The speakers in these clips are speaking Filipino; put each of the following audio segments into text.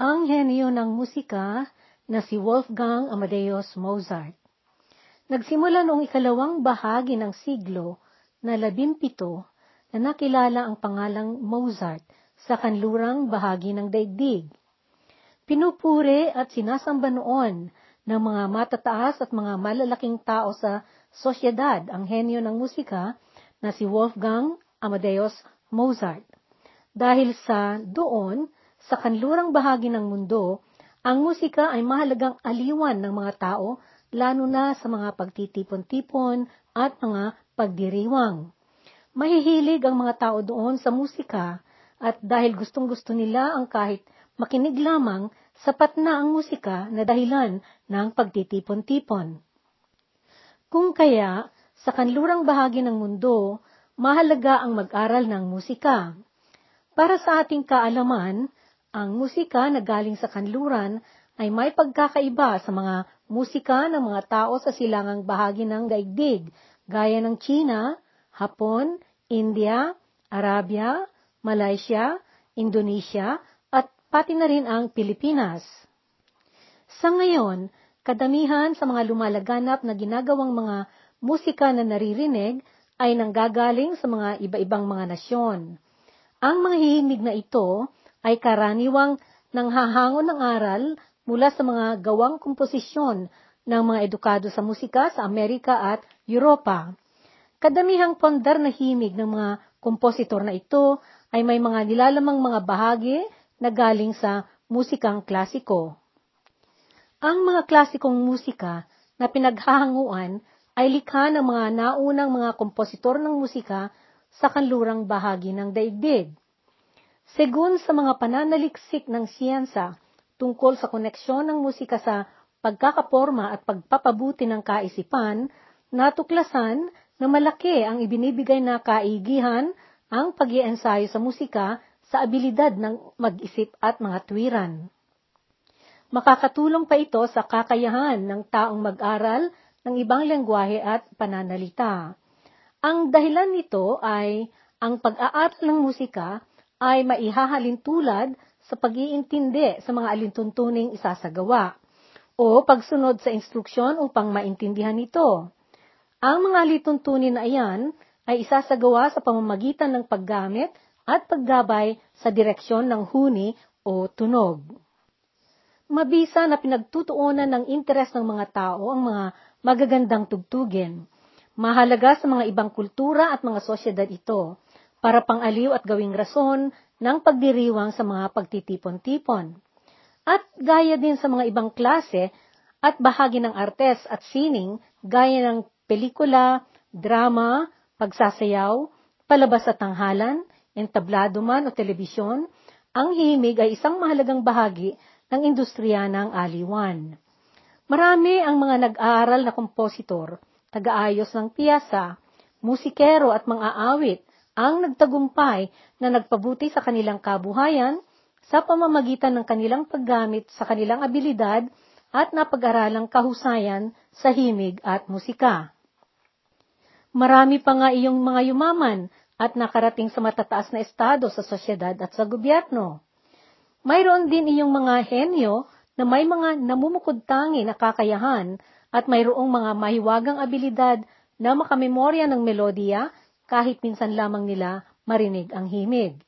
ang henyo ng musika na si Wolfgang Amadeus Mozart. Nagsimula noong ikalawang bahagi ng siglo na labimpito na nakilala ang pangalang Mozart sa kanlurang bahagi ng daigdig. Pinupuri at sinasamba noon ng mga matataas at mga malalaking tao sa sosyedad ang henyo ng musika na si Wolfgang Amadeus Mozart. Dahil sa doon, sa kanlurang bahagi ng mundo, ang musika ay mahalagang aliwan ng mga tao, lalo na sa mga pagtitipon-tipon at mga pagdiriwang. Mahihilig ang mga tao doon sa musika at dahil gustong-gusto nila ang kahit makinig lamang, sapat na ang musika na dahilan ng pagtitipon-tipon. Kung kaya, sa kanlurang bahagi ng mundo, mahalaga ang mag-aral ng musika. Para sa ating kaalaman, ang musika na galing sa kanluran ay may pagkakaiba sa mga musika ng mga tao sa silangang bahagi ng daigdig, gaya ng China, Hapon, India, Arabia, Malaysia, Indonesia, at pati na rin ang Pilipinas. Sa ngayon, kadamihan sa mga lumalaganap na ginagawang mga musika na naririnig ay nanggagaling sa mga iba-ibang mga nasyon. Ang mga hihimig na ito ay karaniwang nanghahangon ng aral mula sa mga gawang komposisyon ng mga edukado sa musika sa Amerika at Europa. Kadamihang pondar na himig ng mga kompositor na ito ay may mga nilalamang mga bahagi na galing sa musikang klasiko. Ang mga klasikong musika na pinaghahanguan ay likha ng mga naunang mga kompositor ng musika sa kanlurang bahagi ng daigdig. Segun sa mga pananaliksik ng siyensa tungkol sa koneksyon ng musika sa pagkakaporma at pagpapabuti ng kaisipan, natuklasan na malaki ang ibinibigay na kaigihan ang pag ensayo sa musika sa abilidad ng mag-isip at mga tuwiran. Makakatulong pa ito sa kakayahan ng taong mag-aral ng ibang lengguwahe at pananalita. Ang dahilan nito ay ang pag-aaral ng musika ay maihahalin tulad sa pag-iintindi sa mga alintuntuning isasagawa o pagsunod sa instruksyon upang maintindihan ito. Ang mga alituntunin na iyan ay isasagawa sa pamamagitan ng paggamit at paggabay sa direksyon ng huni o tunog. Mabisa na pinagtutuunan ng interes ng mga tao ang mga magagandang tugtugin. Mahalaga sa mga ibang kultura at mga sosyedad ito para pangaliw at gawing rason ng pagdiriwang sa mga pagtitipon-tipon. At gaya din sa mga ibang klase at bahagi ng artes at sining gaya ng pelikula, drama, pagsasayaw, palabas at tanghalan, entablado man o telebisyon, ang himig ay isang mahalagang bahagi ng industriya ng aliwan. Marami ang mga nag-aaral na kompositor, tagaayos ng piyasa, musikero at mga awit ang nagtagumpay na nagpabuti sa kanilang kabuhayan sa pamamagitan ng kanilang paggamit sa kanilang abilidad at napag-aralang kahusayan sa himig at musika. Marami pa nga iyong mga yumaman at nakarating sa matataas na estado sa sosyedad at sa gobyerno. Mayroon din iyong mga henyo na may mga namumukod tangi na kakayahan at mayroong mga mahiwagang abilidad na makamemorya ng melodiya kahit minsan lamang nila marinig ang himig.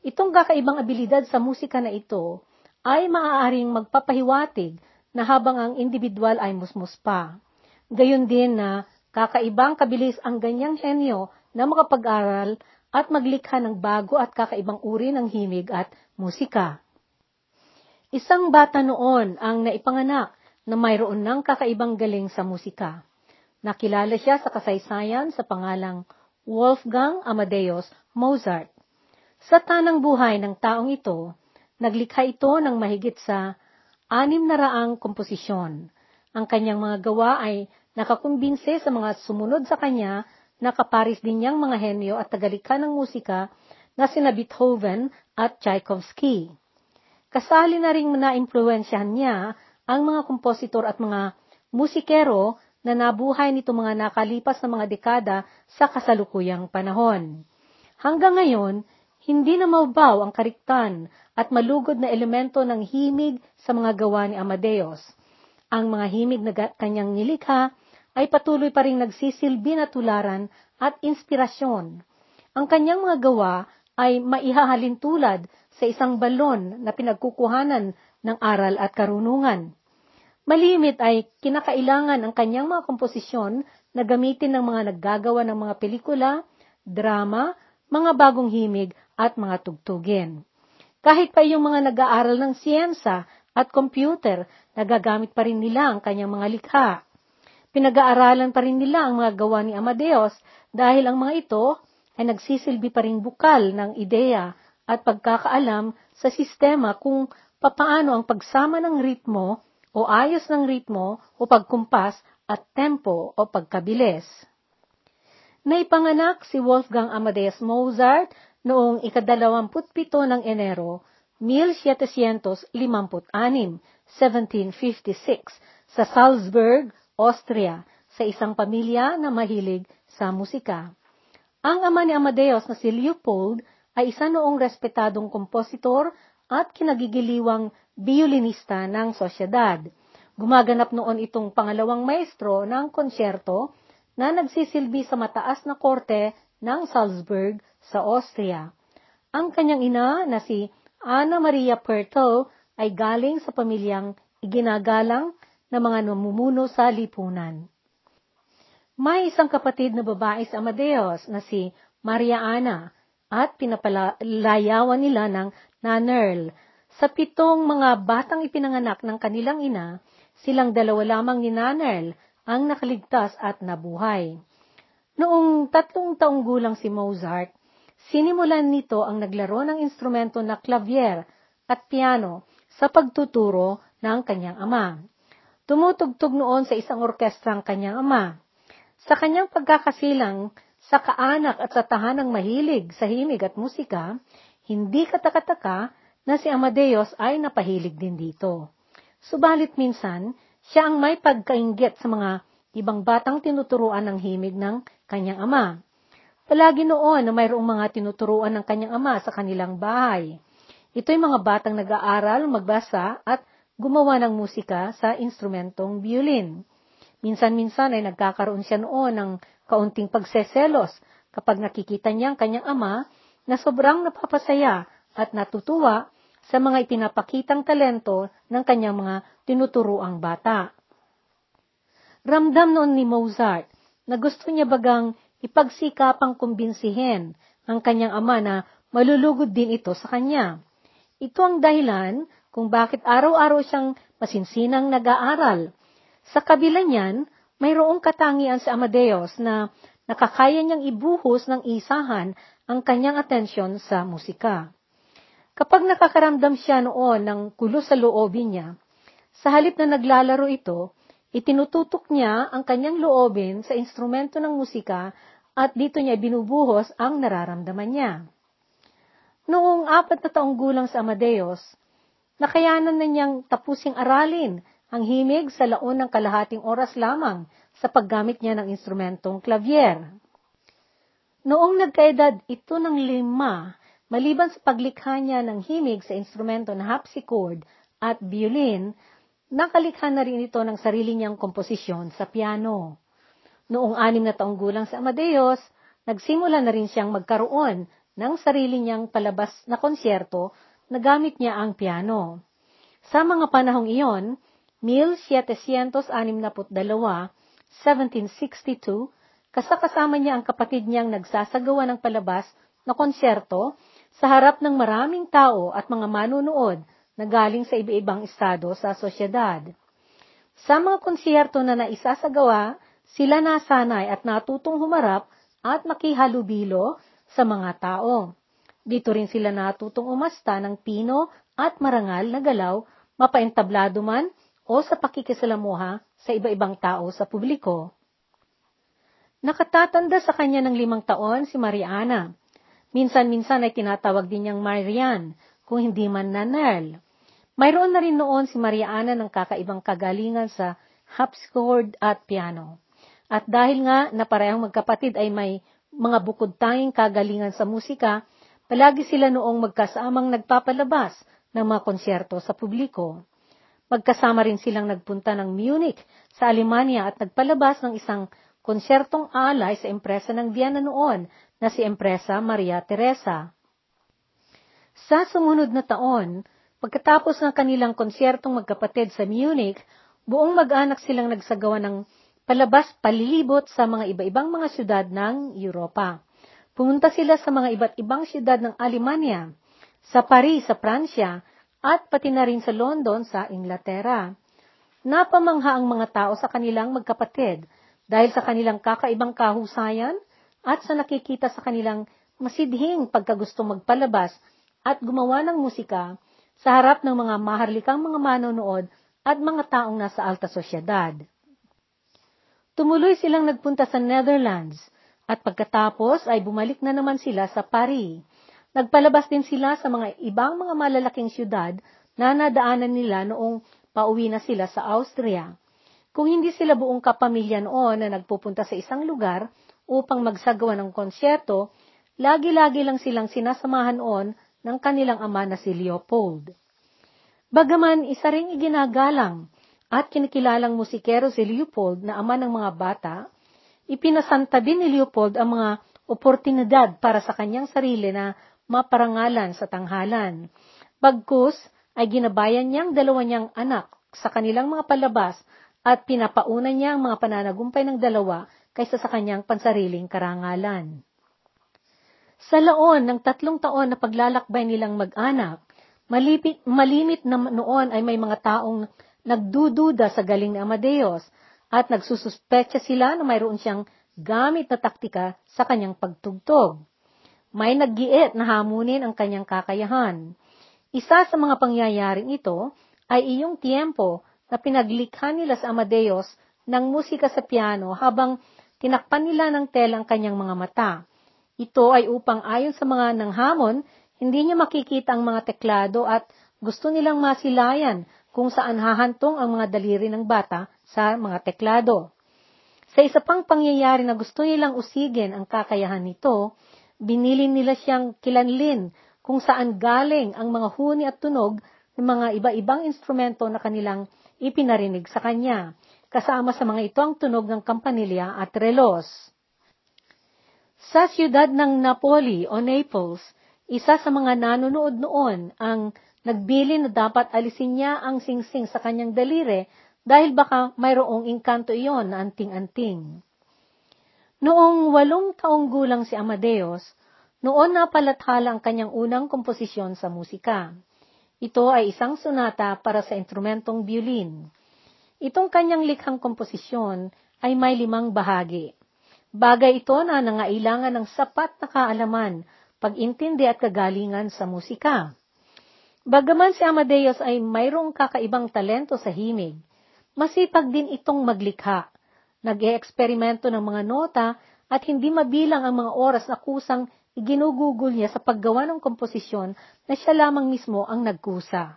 Itong kakaibang abilidad sa musika na ito ay maaaring magpapahiwatig na habang ang individual ay musmus pa. Gayon din na kakaibang kabilis ang ganyang henyo na makapag-aral at maglikha ng bago at kakaibang uri ng himig at musika. Isang bata noon ang naipanganak na mayroon ng kakaibang galing sa musika. Nakilala siya sa kasaysayan sa pangalang Wolfgang Amadeus Mozart. Sa tanang buhay ng taong ito, naglikha ito ng mahigit sa anim na raang komposisyon. Ang kanyang mga gawa ay nakakumbinse sa mga sumunod sa kanya na kaparis din niyang mga henyo at tagalikha ng musika na sina Beethoven at Tchaikovsky. Kasali na ring na-impluensyahan niya ang mga kompositor at mga musikero na nabuhay nito mga nakalipas na mga dekada sa kasalukuyang panahon. Hanggang ngayon, hindi na maubaw ang kariktan at malugod na elemento ng himig sa mga gawa ni Amadeus. Ang mga himig na kanyang nilikha ay patuloy pa rin nagsisilbi na tularan at inspirasyon. Ang kanyang mga gawa ay maihahalin tulad sa isang balon na pinagkukuhanan ng aral at karunungan. Malimit ay kinakailangan ang kanyang mga komposisyon na gamitin ng mga naggagawa ng mga pelikula, drama, mga bagong himig at mga tugtugin. Kahit pa yung mga nag-aaral ng siyensa at computer, nagagamit pa rin nila ang kanyang mga likha. Pinag-aaralan pa rin nila ang mga gawa ni Amadeus dahil ang mga ito ay nagsisilbi pa rin bukal ng ideya at pagkakaalam sa sistema kung papaano ang pagsama ng ritmo o ayos ng ritmo o pagkumpas at tempo o pagkabilis. Naipanganak si Wolfgang Amadeus Mozart noong ikadalawamputpito ng Enero, 1756, 1756, sa Salzburg, Austria, sa isang pamilya na mahilig sa musika. Ang ama ni Amadeus na si Leopold ay isa noong respetadong kompositor at kinagigiliwang biolinista ng sosyedad. Gumaganap noon itong pangalawang maestro ng konsyerto na nagsisilbi sa mataas na korte ng Salzburg sa Austria. Ang kanyang ina na si Anna Maria Pertel ay galing sa pamilyang iginagalang na mga namumuno sa lipunan. May isang kapatid na babae sa Amadeus na si Maria Ana at pinapalayawan nila ng Nanerl. Sa pitong mga batang ipinanganak ng kanilang ina, silang dalawa lamang ni Nanerl ang nakaligtas at nabuhay. Noong tatlong taong gulang si Mozart, Sinimulan nito ang naglaro ng instrumento na clavier at piano sa pagtuturo ng kanyang ama. Tumutugtog noon sa isang orkestra ang kanyang ama. Sa kanyang pagkakasilang sa kaanak at sa tahanang mahilig sa himig at musika, hindi katakataka na si Amadeus ay napahilig din dito. Subalit minsan, siya ang may pagkainggit sa mga ibang batang tinuturuan ng himig ng kanyang ama. Palagi noon na mayroong mga tinuturuan ng kanyang ama sa kanilang bahay. Ito'y mga batang nag-aaral, magbasa at gumawa ng musika sa instrumentong violin. Minsan-minsan ay nagkakaroon siya noon ng kaunting pagseselos kapag nakikita niya ang kanyang ama na sobrang napapasaya at natutuwa sa mga ipinapakitang talento ng kanyang mga tinuturuang bata. Ramdam noon ni Mozart na gusto niya bagang ipagsikapang kumbinsihin ang kanyang ama na malulugod din ito sa kanya. Ito ang dahilan kung bakit araw-araw siyang masinsinang nag-aaral. Sa kabila niyan, mayroong katangian sa Amadeus na nakakaya niyang ibuhos ng isahan ang kanyang atensyon sa musika. Kapag nakakaramdam siya noon ng kulo sa loobin niya, sa halip na naglalaro ito, Itinututok niya ang kanyang loobin sa instrumento ng musika at dito niya binubuhos ang nararamdaman niya. Noong apat na taong gulang sa Amadeus, nakayanan na niyang tapusing aralin ang himig sa laon ng kalahating oras lamang sa paggamit niya ng instrumentong clavier. Noong nagkaedad ito ng lima, maliban sa paglikha niya ng himig sa instrumento na harpsichord at violin, Nakalikha na rin ito ng sarili niyang komposisyon sa piano. Noong anim na taong gulang sa Amadeus, nagsimula na rin siyang magkaroon ng sarili niyang palabas na konsyerto na gamit niya ang piano. Sa mga panahong iyon, 1762, 1762, kasakasama niya ang kapatid niyang nagsasagawa ng palabas na konsyerto sa harap ng maraming tao at mga manunood na galing sa iba-ibang estado sa sosyedad. Sa mga konsyerto na naisasagawa, sila nasanay at natutong humarap at makihalubilo sa mga tao. Dito rin sila natutong umasta ng pino at marangal na galaw, mapaentablado man o sa pakikisalamuha sa iba-ibang tao sa publiko. Nakatatanda sa kanya ng limang taon si Mariana. Minsan-minsan ay tinatawag din niyang Marian, kung hindi man Nanel. Mayroon na rin noon si Maria Ana ng kakaibang kagalingan sa harpsichord at piano. At dahil nga na parehong magkapatid ay may mga bukod tanging kagalingan sa musika, Palagi sila noong magkasamang nagpapalabas ng mga konsyerto sa publiko. Magkasama rin silang nagpunta ng Munich sa Alemanya at nagpalabas ng isang konsyertong alay sa empresa ng Vienna noon na si Empresa Maria Teresa. Sa sumunod na taon, pagkatapos ng kanilang konsyertong magkapatid sa Munich, buong mag-anak silang nagsagawa ng palabas palilibot sa mga iba-ibang mga syudad ng Europa. Pumunta sila sa mga iba't ibang syudad ng Alemanya, sa Paris sa Pransya, at pati na rin sa London sa Inglaterra. Napamangha ang mga tao sa kanilang magkapatid dahil sa kanilang kakaibang kahusayan at sa nakikita sa kanilang masidhing pagkagusto magpalabas at gumawa ng musika sa harap ng mga maharlikang mga manonood at mga taong nasa alta sosyedad. Tumuloy silang nagpunta sa Netherlands at pagkatapos ay bumalik na naman sila sa Paris Nagpalabas din sila sa mga ibang mga malalaking syudad na nadaanan nila noong pauwi na sila sa Austria. Kung hindi sila buong kapamilya noon na nagpupunta sa isang lugar upang magsagawa ng konsyerto, lagi-lagi lang silang sinasamahan noon ng kanilang ama na si Leopold. Bagaman isa ring iginagalang at kinikilalang musikero si Leopold na ama ng mga bata, ipinasanta din ni Leopold ang mga oportunidad para sa kanyang sarili na maparangalan sa tanghalan. Bagkus ay ginabayan niyang dalawa niyang anak sa kanilang mga palabas at pinapauna niya ang mga pananagumpay ng dalawa kaysa sa kanyang pansariling karangalan. Sa laon ng tatlong taon na paglalakbay nilang mag-anak, malipit, malimit na noon ay may mga taong nagdududa sa galing ni Amadeus at nagsususpetsa sila na mayroon siyang gamit na taktika sa kanyang pagtugtog may naggiit na hamunin ang kanyang kakayahan. Isa sa mga pangyayaring ito ay iyong tiempo na pinaglikha nila sa Amadeus ng musika sa piano habang tinakpan nila ng tel ang kanyang mga mata. Ito ay upang ayon sa mga nanghamon, hindi niya makikita ang mga teklado at gusto nilang masilayan kung saan hahantong ang mga daliri ng bata sa mga teklado. Sa isa pang pangyayari na gusto nilang usigin ang kakayahan nito, binili nila siyang kilanlin kung saan galing ang mga huni at tunog ng mga iba-ibang instrumento na kanilang ipinarinig sa kanya. Kasama sa mga ito ang tunog ng kampanilya at relos. Sa siyudad ng Napoli o Naples, isa sa mga nanonood noon ang nagbili na dapat alisin niya ang singsing sa kanyang dalire dahil baka mayroong inkanto iyon na anting-anting. Noong walong taong gulang si Amadeus, noon napalathala ang kanyang unang komposisyon sa musika. Ito ay isang sonata para sa instrumentong violin. Itong kanyang likhang komposisyon ay may limang bahagi. Bagay ito na nangailangan ng sapat na kaalaman, pag-intindi at kagalingan sa musika. Bagaman si Amadeus ay mayroong kakaibang talento sa himig, masipag din itong maglikha nag-eeksperimento ng mga nota at hindi mabilang ang mga oras na kusang iginugugol niya sa paggawa ng komposisyon na siya lamang mismo ang nagkusa.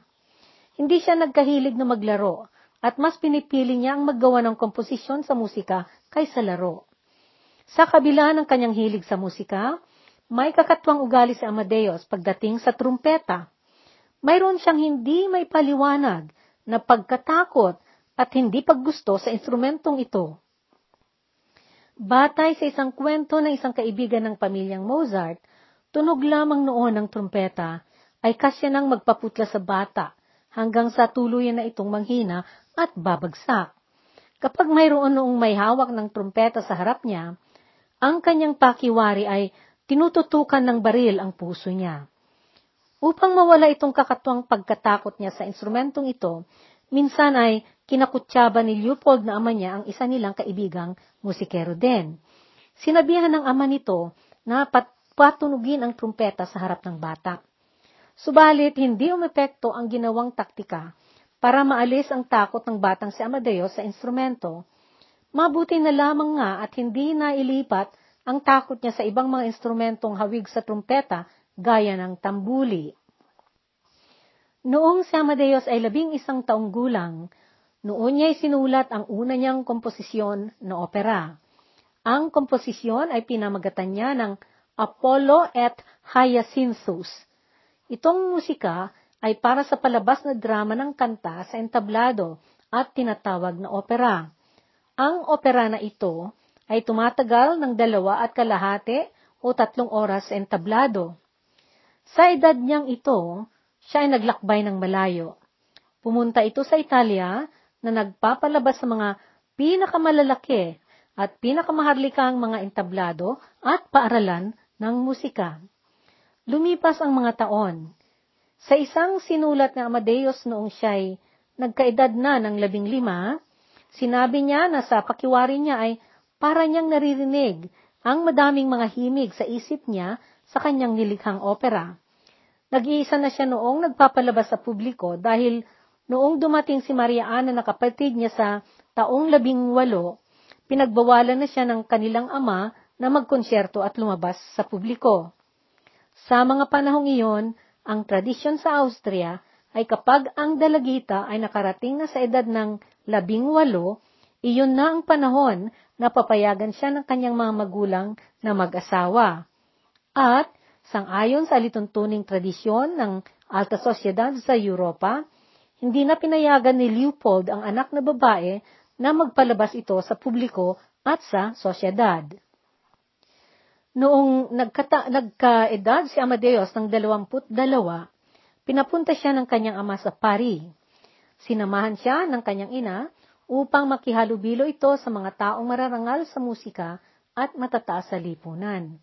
Hindi siya nagkahilig na maglaro at mas pinipili niya ang maggawa ng komposisyon sa musika kaysa laro. Sa kabila ng kanyang hilig sa musika, may kakatwang ugali si Amadeus pagdating sa trumpeta. Mayroon siyang hindi may paliwanag na pagkatakot at hindi paggusto sa instrumentong ito. Batay sa isang kwento ng isang kaibigan ng pamilyang Mozart, tunog lamang noon ng trumpeta ay kasya nang magpaputla sa bata hanggang sa tuluyan na itong manghina at babagsak. Kapag mayroon noong may hawak ng trumpeta sa harap niya, ang kanyang pakiwari ay tinututukan ng baril ang puso niya. Upang mawala itong kakatwang pagkatakot niya sa instrumentong ito, minsan ay kinakutsaba ni Leopold na ama niya ang isa nilang kaibigang musikero din. Sinabihan ng ama nito na patunugin ang trumpeta sa harap ng bata. Subalit, hindi umepekto ang ginawang taktika para maalis ang takot ng batang si Amadeus sa instrumento. Mabuti na lamang nga at hindi na ilipat ang takot niya sa ibang mga instrumentong hawig sa trumpeta gaya ng tambuli. Noong si Amadeus ay labing isang taong gulang, noon niya sinulat ang una niyang komposisyon na opera. Ang komposisyon ay pinamagatan niya ng Apollo at Hyacinthus. Itong musika ay para sa palabas na drama ng kanta sa entablado at tinatawag na opera. Ang opera na ito ay tumatagal ng dalawa at kalahati o tatlong oras sa entablado. Sa edad niyang ito, siya ay naglakbay ng malayo. Pumunta ito sa Italia na nagpapalabas sa mga pinakamalalaki at pinakamaharlikang mga entablado at paaralan ng musika. Lumipas ang mga taon. Sa isang sinulat na Amadeus noong siya'y nagkaedad na ng labing lima, sinabi niya na sa pakiwari niya ay para niyang naririnig ang madaming mga himig sa isip niya sa kanyang nilikhang opera. Nag-iisa na siya noong nagpapalabas sa publiko dahil noong dumating si Maria Ana na kapatid niya sa taong labing walo, pinagbawalan na siya ng kanilang ama na magkonsyerto at lumabas sa publiko. Sa mga panahong iyon, ang tradisyon sa Austria ay kapag ang dalagita ay nakarating na sa edad ng labing walo, iyon na ang panahon na papayagan siya ng kanyang mga magulang na mag-asawa. At, sangayon sa alituntuning tradisyon ng alta sosyedad sa Europa, hindi na pinayagan ni Leopold ang anak na babae na magpalabas ito sa publiko at sa sosyedad. Noong nagkata, nagkaedad si Amadeus ng dalawamput dalawa, pinapunta siya ng kanyang ama sa Paris. Sinamahan siya ng kanyang ina upang makihalubilo ito sa mga taong mararangal sa musika at matataas sa lipunan.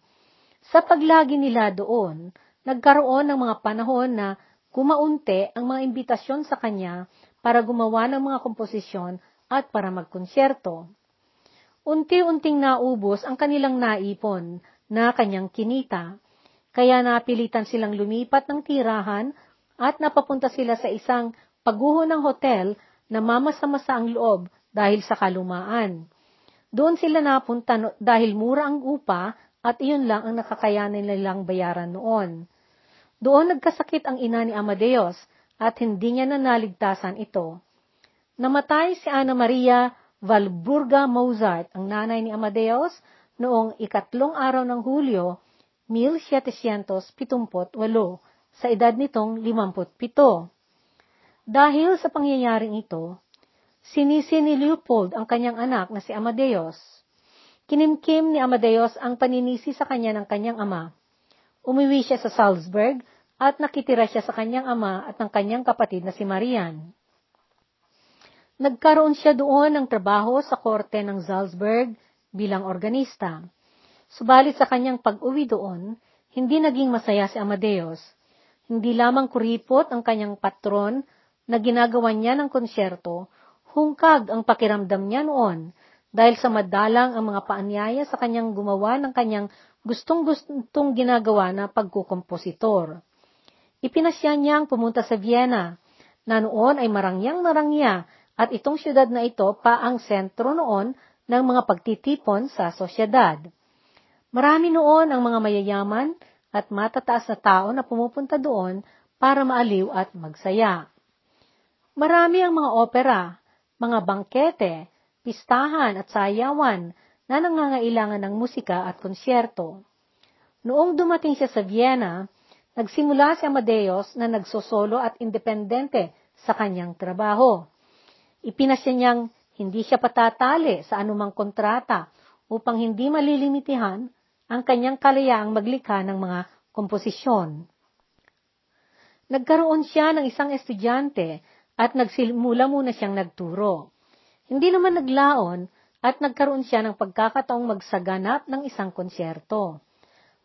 Sa paglagi nila doon, nagkaroon ng mga panahon na kumaunti ang mga imbitasyon sa kanya para gumawa ng mga komposisyon at para magkonsyerto. Unti-unting naubos ang kanilang naipon na kanyang kinita. Kaya napilitan silang lumipat ng tirahan at napapunta sila sa isang paguho ng hotel na mamasa-masa ang loob dahil sa kalumaan. Doon sila napunta dahil mura ang upa at iyon lang ang nakakayanan nilang bayaran noon. Doon nagkasakit ang ina ni Amadeus at hindi niya nanaligtasan ito. Namatay si Ana Maria Valburga Mozart, ang nanay ni Amadeus, noong ikatlong araw ng Hulyo, 1778, sa edad nitong 57. Dahil sa pangyayaring ito, sinisi ni Leopold ang kanyang anak na si Amadeus. Kinimkim ni Amadeus ang paninisi sa kanya ng kanyang ama. Umiwi siya sa Salzburg at nakitira siya sa kanyang ama at ng kanyang kapatid na si Marian. Nagkaroon siya doon ng trabaho sa korte ng Salzburg bilang organista. Subalit sa kanyang pag-uwi doon, hindi naging masaya si Amadeus. Hindi lamang kuripot ang kanyang patron na ginagawa niya ng konsyerto, hungkag ang pakiramdam niya noon dahil sa madalang ang mga paanyaya sa kanyang gumawa ng kanyang gustong-gustong ginagawa na pagkukompositor. Ipinasya niyang pumunta sa Vienna, na noon ay marangyang-marangya at itong syudad na ito pa ang sentro noon ng mga pagtitipon sa sosyedad. Marami noon ang mga mayayaman at matataas na tao na pumupunta doon para maaliw at magsaya. Marami ang mga opera, mga bangkete, pistahan at sayawan na nangangailangan ng musika at konsyerto. Noong dumating siya sa Vienna, nagsimula si Amadeus na nagsosolo at independente sa kanyang trabaho. Ipinasya niyang hindi siya patatali sa anumang kontrata upang hindi malilimitihan ang kanyang kalayaang maglikha ng mga komposisyon. Nagkaroon siya ng isang estudyante at nagsimula muna siyang nagturo. Hindi naman naglaon at nagkaroon siya ng pagkakataong magsaganap ng isang konsyerto.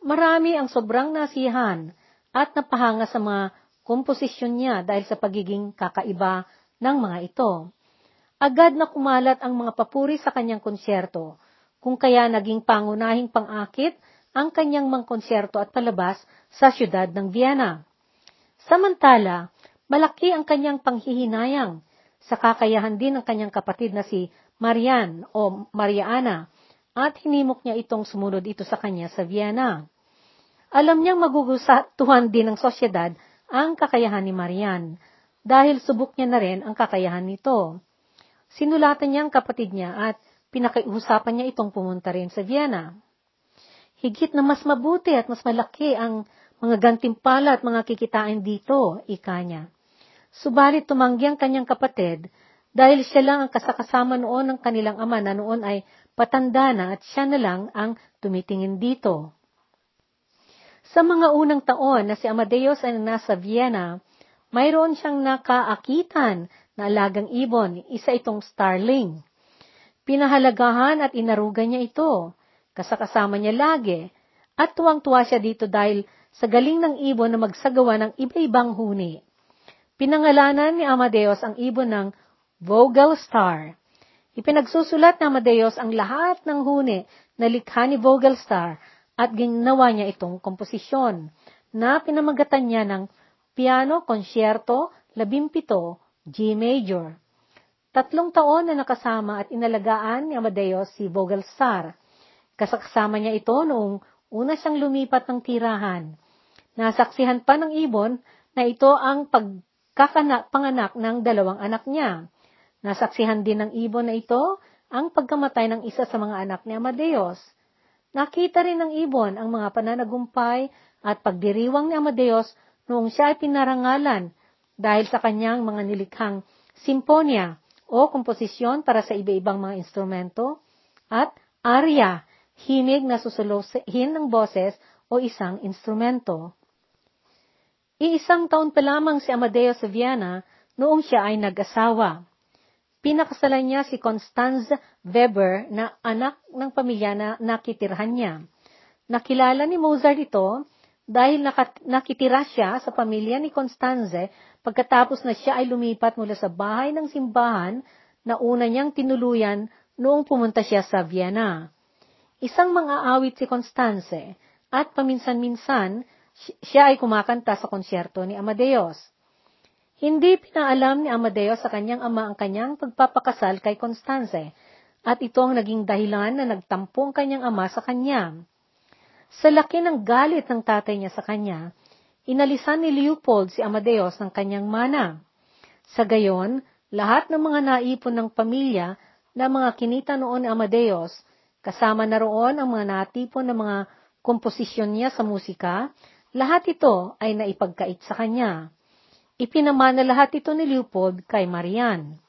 Marami ang sobrang nasihan at napahanga sa mga komposisyon niya dahil sa pagiging kakaiba ng mga ito. Agad na kumalat ang mga papuri sa kanyang konsyerto, kung kaya naging pangunahing pangakit ang kanyang mga konsyerto at palabas sa siyudad ng Vienna. Samantala, Malaki ang kanyang panghihinayang sa kakayahan din ng kanyang kapatid na si Marian o Mariana at hinimok niya itong sumunod ito sa kanya sa Vienna. Alam niyang magugusatuhan din ng sosyedad ang kakayahan ni Marian dahil subok niya na rin ang kakayahan nito. Sinulatan niya ang kapatid niya at pinakiusapan niya itong pumunta rin sa Vienna. Higit na mas mabuti at mas malaki ang mga gantimpala at mga kikitain dito, ika niya. Subalit tumanggi ang kanyang kapatid dahil siya lang ang kasakasama noon ng kanilang ama na noon ay patanda na at siya na lang ang tumitingin dito. Sa mga unang taon na si Amadeus ay nasa Vienna, mayroon siyang nakaakitan na alagang ibon, isa itong starling. Pinahalagahan at inarugan niya ito kasakasama niya lagi, at tuwang-tuwa siya dito dahil sa galing ng ibon na magsagawa ng iba-ibang huni. Pinangalanan ni Amadeus ang ibon ng Vogel Star. Ipinagsusulat ni Amadeus ang lahat ng huni na likha ni Vogel Star at ginawa niya itong komposisyon na pinamagatan niya ng Piano Concerto 17 G Major. Tatlong taon na nakasama at inalagaan ni Amadeus si Vogelstar Kasakasama niya ito noong una siyang lumipat ng tirahan. Nasaksihan pa ng ibon na ito ang pagkakanak ng dalawang anak niya. Nasaksihan din ng ibon na ito ang pagkamatay ng isa sa mga anak ni Amadeus. Nakita rin ng ibon ang mga pananagumpay at pagdiriwang ni Amadeus noong siya ay pinarangalan dahil sa kanyang mga nilikhang simponya o komposisyon para sa iba-ibang mga instrumento at arya himig na susuluhin ng boses o isang instrumento. Iisang taon pa lamang si Amadeo sa Vienna noong siya ay nag-asawa. Pinakasalan niya si Constanze Weber na anak ng pamilya na nakitirhan niya. Nakilala ni Mozart ito dahil nakitira siya sa pamilya ni Constanze pagkatapos na siya ay lumipat mula sa bahay ng simbahan na una niyang tinuluyan noong pumunta siya sa Vienna. Isang mga awit si Constance at paminsan-minsan siya ay kumakanta sa konsyerto ni Amadeus. Hindi pinaalam ni Amadeus sa kanyang ama ang kanyang pagpapakasal kay Constance at ito ang naging dahilan na nagtampo ang kanyang ama sa kanya. Sa laki ng galit ng tatay niya sa kanya, inalisan ni Leopold si Amadeus ng kanyang mana. Sa gayon, lahat ng mga naipon ng pamilya na mga kinita noon ni Amadeus Kasama na roon ang mga natipon ng mga komposisyon niya sa musika, lahat ito ay naipagkait sa kanya. Ipinamana lahat ito ni Leopold kay Marian.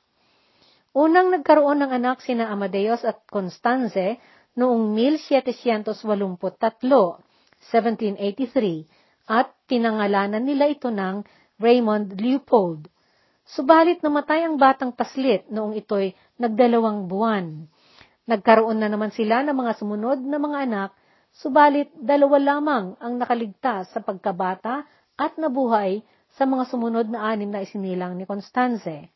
Unang nagkaroon ng anak sina Amadeus at Constanze noong 1783, 1783, at pinangalanan nila ito ng Raymond Leopold. Subalit namatay ang batang paslit noong ito'y nagdalawang buwan. Nagkaroon na naman sila ng mga sumunod na mga anak, subalit dalawa lamang ang nakaligtas sa pagkabata at nabuhay sa mga sumunod na anim na isinilang ni Constanze.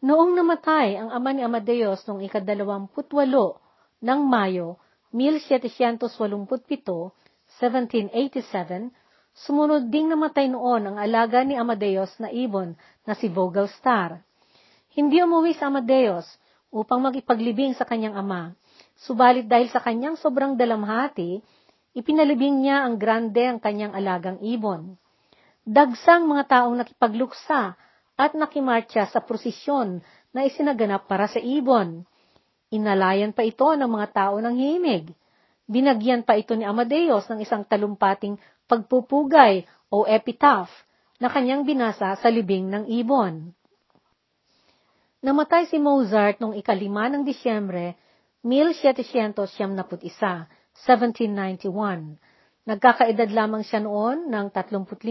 Noong namatay ang ama ni Amadeus noong ikadalawamputwalo ng Mayo, 1787, 1787, sumunod ding namatay noon ang alaga ni Amadeus na ibon na si Vogelstar. Hindi umuwi sa Amadeus, upang magipaglibing sa kanyang ama. Subalit dahil sa kanyang sobrang dalamhati, ipinalibing niya ang grande ang kanyang alagang ibon. Dagsang mga taong nakipagluksa at nakimarcha sa prosesyon na isinaganap para sa ibon. Inalayan pa ito ng mga tao ng himig. Binagyan pa ito ni Amadeus ng isang talumpating pagpupugay o epitaph na kanyang binasa sa libing ng ibon. Namatay si Mozart noong ikalima ng Disyembre, 1771, 1791. Nagkakaedad lamang siya noon ng 35.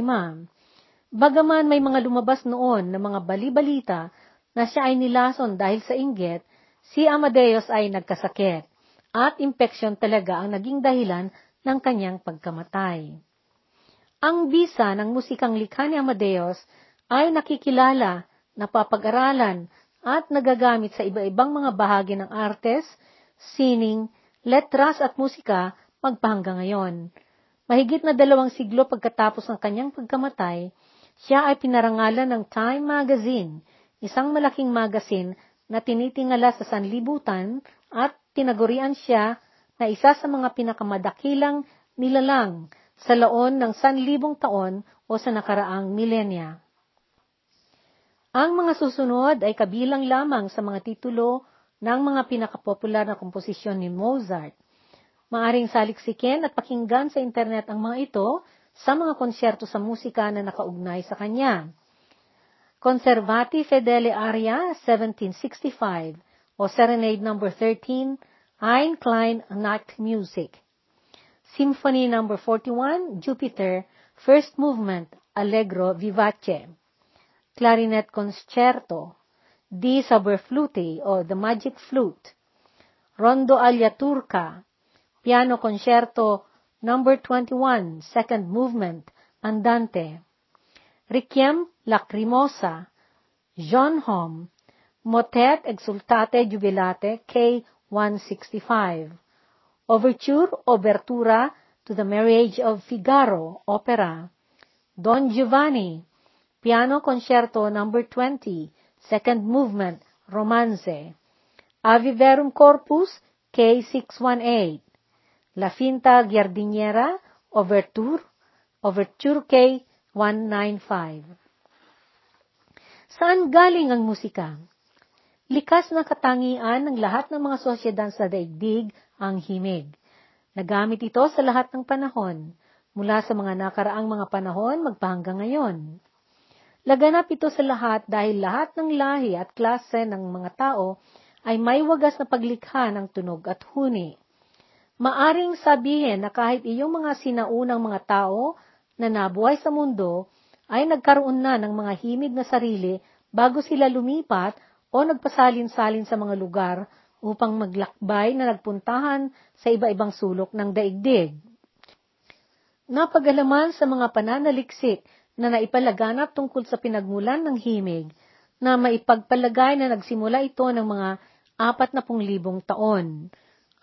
Bagaman may mga lumabas noon na mga balibalita na siya ay nilason dahil sa inggit, si Amadeus ay nagkasakit at impeksyon talaga ang naging dahilan ng kanyang pagkamatay. Ang bisa ng musikang likha ni Amadeus ay nakikilala, napapag-aralan at nagagamit sa iba-ibang mga bahagi ng artes, sining, letras at musika magpahanggang ngayon. Mahigit na dalawang siglo pagkatapos ng kanyang pagkamatay, siya ay pinarangalan ng Time Magazine, isang malaking magazine na tinitingala sa sanlibutan at tinagurian siya na isa sa mga pinakamadakilang nilalang sa laon ng sanlibong taon o sa nakaraang milenya. Ang mga susunod ay kabilang lamang sa mga titulo ng mga pinakapopular na komposisyon ni Mozart. Maaring saliksikin at pakinggan sa internet ang mga ito sa mga konsyerto sa musika na nakaugnay sa kanya. Conservati Fedele Aria 1765 o Serenade No. 13, Ein Klein Nacht Music. Symphony No. 41, Jupiter, First Movement, Allegro Vivace. Clarinet Concerto, D. Saberflute o The Magic Flute. Rondo alla Turca, Piano Concerto No. 21, Second Movement, Andante. Requiem Lacrimosa, John Hom, Motet Exultate Jubilate K165. Overture Obertura to the Marriage of Figaro, Opera. Don Giovanni, Piano Concerto No. 20, Second Movement, Romance. Ave Verum Corpus, K618. La Finta Giardiniera, Overture, Overture K195. Saan galing ang musika? Likas na katangian ng lahat ng mga sosyedad sa daigdig ang himig. Nagamit ito sa lahat ng panahon, mula sa mga nakaraang mga panahon magpahanggang ngayon. Laganap ito sa lahat dahil lahat ng lahi at klase ng mga tao ay may wagas na paglikha ng tunog at huni. Maaring sabihin na kahit iyong mga sinaunang mga tao na nabuhay sa mundo ay nagkaroon na ng mga himig na sarili bago sila lumipat o nagpasalin-salin sa mga lugar upang maglakbay na nagpuntahan sa iba-ibang sulok ng daigdig. Napagalaman sa mga pananaliksik na naipalaganap tungkol sa pinagmulan ng himig na maipagpalagay na nagsimula ito ng mga apat na libong taon.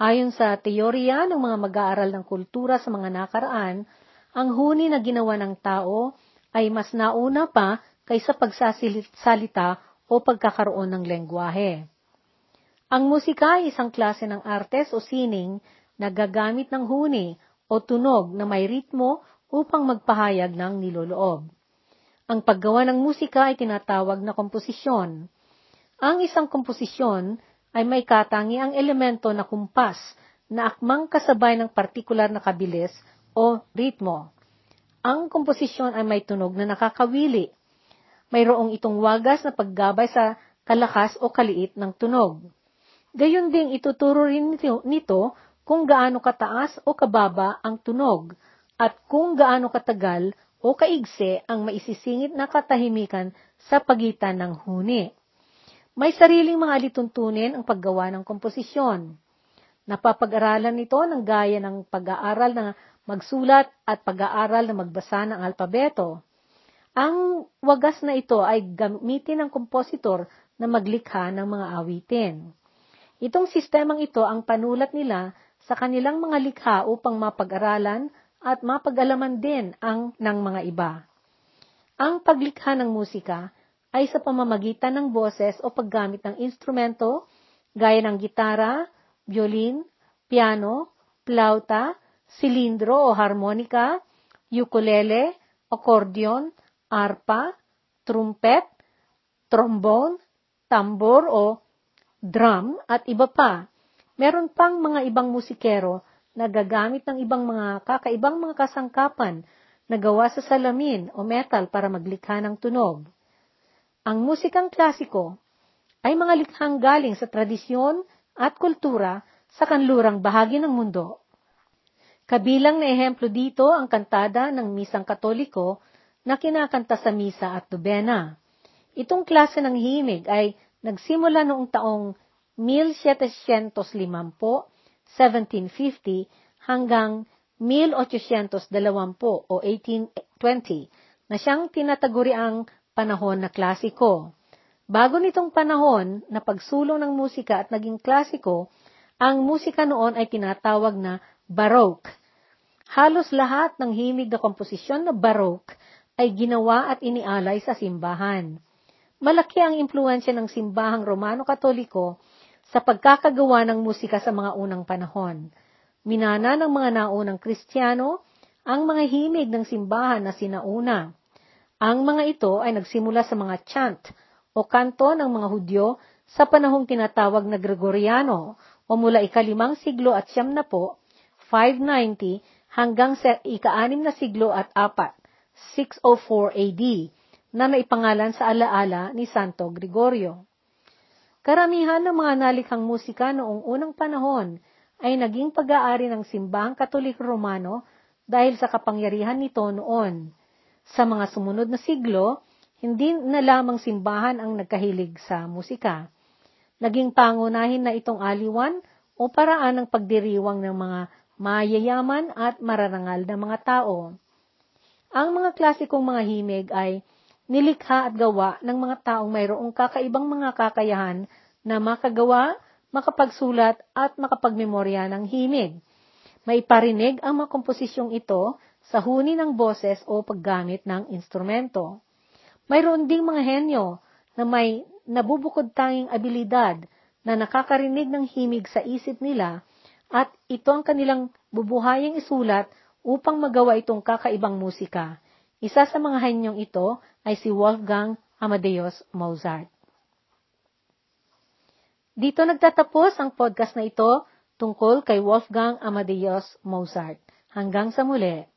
Ayon sa teorya ng mga mag-aaral ng kultura sa mga nakaraan, ang huni na ginawa ng tao ay mas nauna pa kaysa pagsasalita o pagkakaroon ng lengguwahe. Ang musika ay isang klase ng artes o sining na gagamit ng huni o tunog na may ritmo upang magpahayag ng niloloob. Ang paggawa ng musika ay tinatawag na komposisyon. Ang isang komposisyon ay may katangiang elemento na kumpas na akmang kasabay ng partikular na kabilis o ritmo. Ang komposisyon ay may tunog na nakakawili. Mayroong itong wagas na paggabay sa kalakas o kaliit ng tunog. Gayon ding ituturo rin nito kung gaano kataas o kababa ang tunog at kung gaano katagal o kaigse ang maisisingit na katahimikan sa pagitan ng huni. May sariling mga lituntunin ang paggawa ng komposisyon. Napapag-aralan nito ng gaya ng pag-aaral na magsulat at pag-aaral na magbasa ng alpabeto. Ang wagas na ito ay gamitin ng kompositor na maglikha ng mga awitin. Itong sistemang ito ang panulat nila sa kanilang mga likha upang mapag-aralan at mapag-alaman din ang ng mga iba. Ang paglikha ng musika ay sa pamamagitan ng boses o paggamit ng instrumento gaya ng gitara, violin, piano, plauta, silindro o harmonika, ukulele, accordion, arpa, trumpet, trombone, tambor o drum at iba pa. Meron pang mga ibang musikero nagagamit ng ibang mga kakaibang mga kasangkapan na gawa sa salamin o metal para maglikha ng tunog. Ang musikang klasiko ay mga likhang galing sa tradisyon at kultura sa kanlurang bahagi ng mundo. Kabilang na ehemplo dito ang kantada ng misang katoliko na kinakanta sa misa at dubena. Itong klase ng himig ay nagsimula noong taong 1750 1750 hanggang 1820 o 1820 na siyang tinataguri ang panahon na klasiko. Bago nitong panahon na pagsulong ng musika at naging klasiko, ang musika noon ay tinatawag na Baroque. Halos lahat ng himig na komposisyon na Baroque ay ginawa at inialay sa simbahan. Malaki ang impluensya ng simbahang Romano-Katoliko sa pagkakagawa ng musika sa mga unang panahon. Minana ng mga naunang Kristiyano ang mga himig ng simbahan na sinauna. Ang mga ito ay nagsimula sa mga chant o kanto ng mga Hudyo sa panahong tinatawag na Gregoriano o mula ikalimang siglo at siyam na po, 590 hanggang sa ika-anim na siglo at apat, 604 AD, na naipangalan sa alaala ni Santo Gregorio. Karamihan ng mga nalikhang musika noong unang panahon ay naging pag-aari ng simbahang Katolik Romano dahil sa kapangyarihan nito noon. Sa mga sumunod na siglo, hindi na lamang simbahan ang nagkahilig sa musika. Naging pangunahin na itong aliwan o paraan ng pagdiriwang ng mga mayayaman at mararangal na mga tao. Ang mga klasikong mga himig ay nilikha at gawa ng mga taong mayroong kakaibang mga kakayahan na makagawa, makapagsulat at makapagmemorya ng himig. Maiparinig ang mga komposisyong ito sa huni ng boses o paggamit ng instrumento. Mayroon ding mga henyo na may nabubukod tanging abilidad na nakakarinig ng himig sa isip nila at ito ang kanilang bubuhayang isulat upang magawa itong kakaibang musika. Isa sa mga henyong ito ay si Wolfgang Amadeus Mozart. Dito nagtatapos ang podcast na ito tungkol kay Wolfgang Amadeus Mozart. Hanggang sa muli.